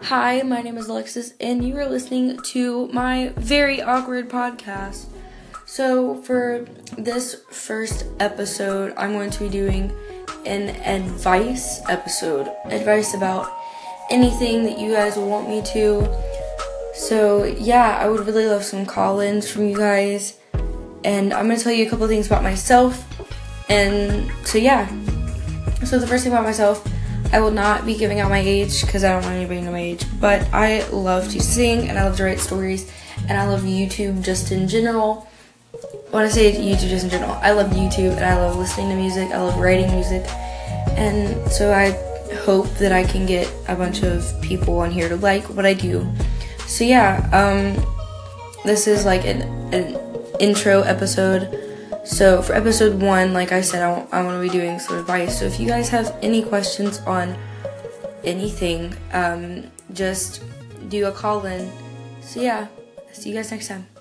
Hi, my name is Alexis, and you are listening to my very awkward podcast. So, for this first episode, I'm going to be doing an advice episode advice about anything that you guys want me to. So, yeah, I would really love some call ins from you guys. And I'm going to tell you a couple things about myself. And so, yeah. So, the first thing about myself I will not be giving out my age because I don't want anybody to know my age. But I love to sing and I love to write stories and I love YouTube just in general. When I say YouTube just in general, I love YouTube and I love listening to music. I love writing music. And so I hope that I can get a bunch of people on here to like what I do. So yeah, um, this is like an, an intro episode so for episode one, like I said, I, I want to be doing some advice. So if you guys have any questions on anything, um, just do a call in. So yeah, see you guys next time.